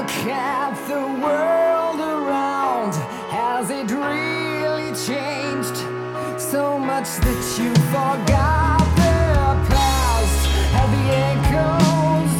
Look at the world around. Has it really changed? So much that you forgot the past. Have the echoes.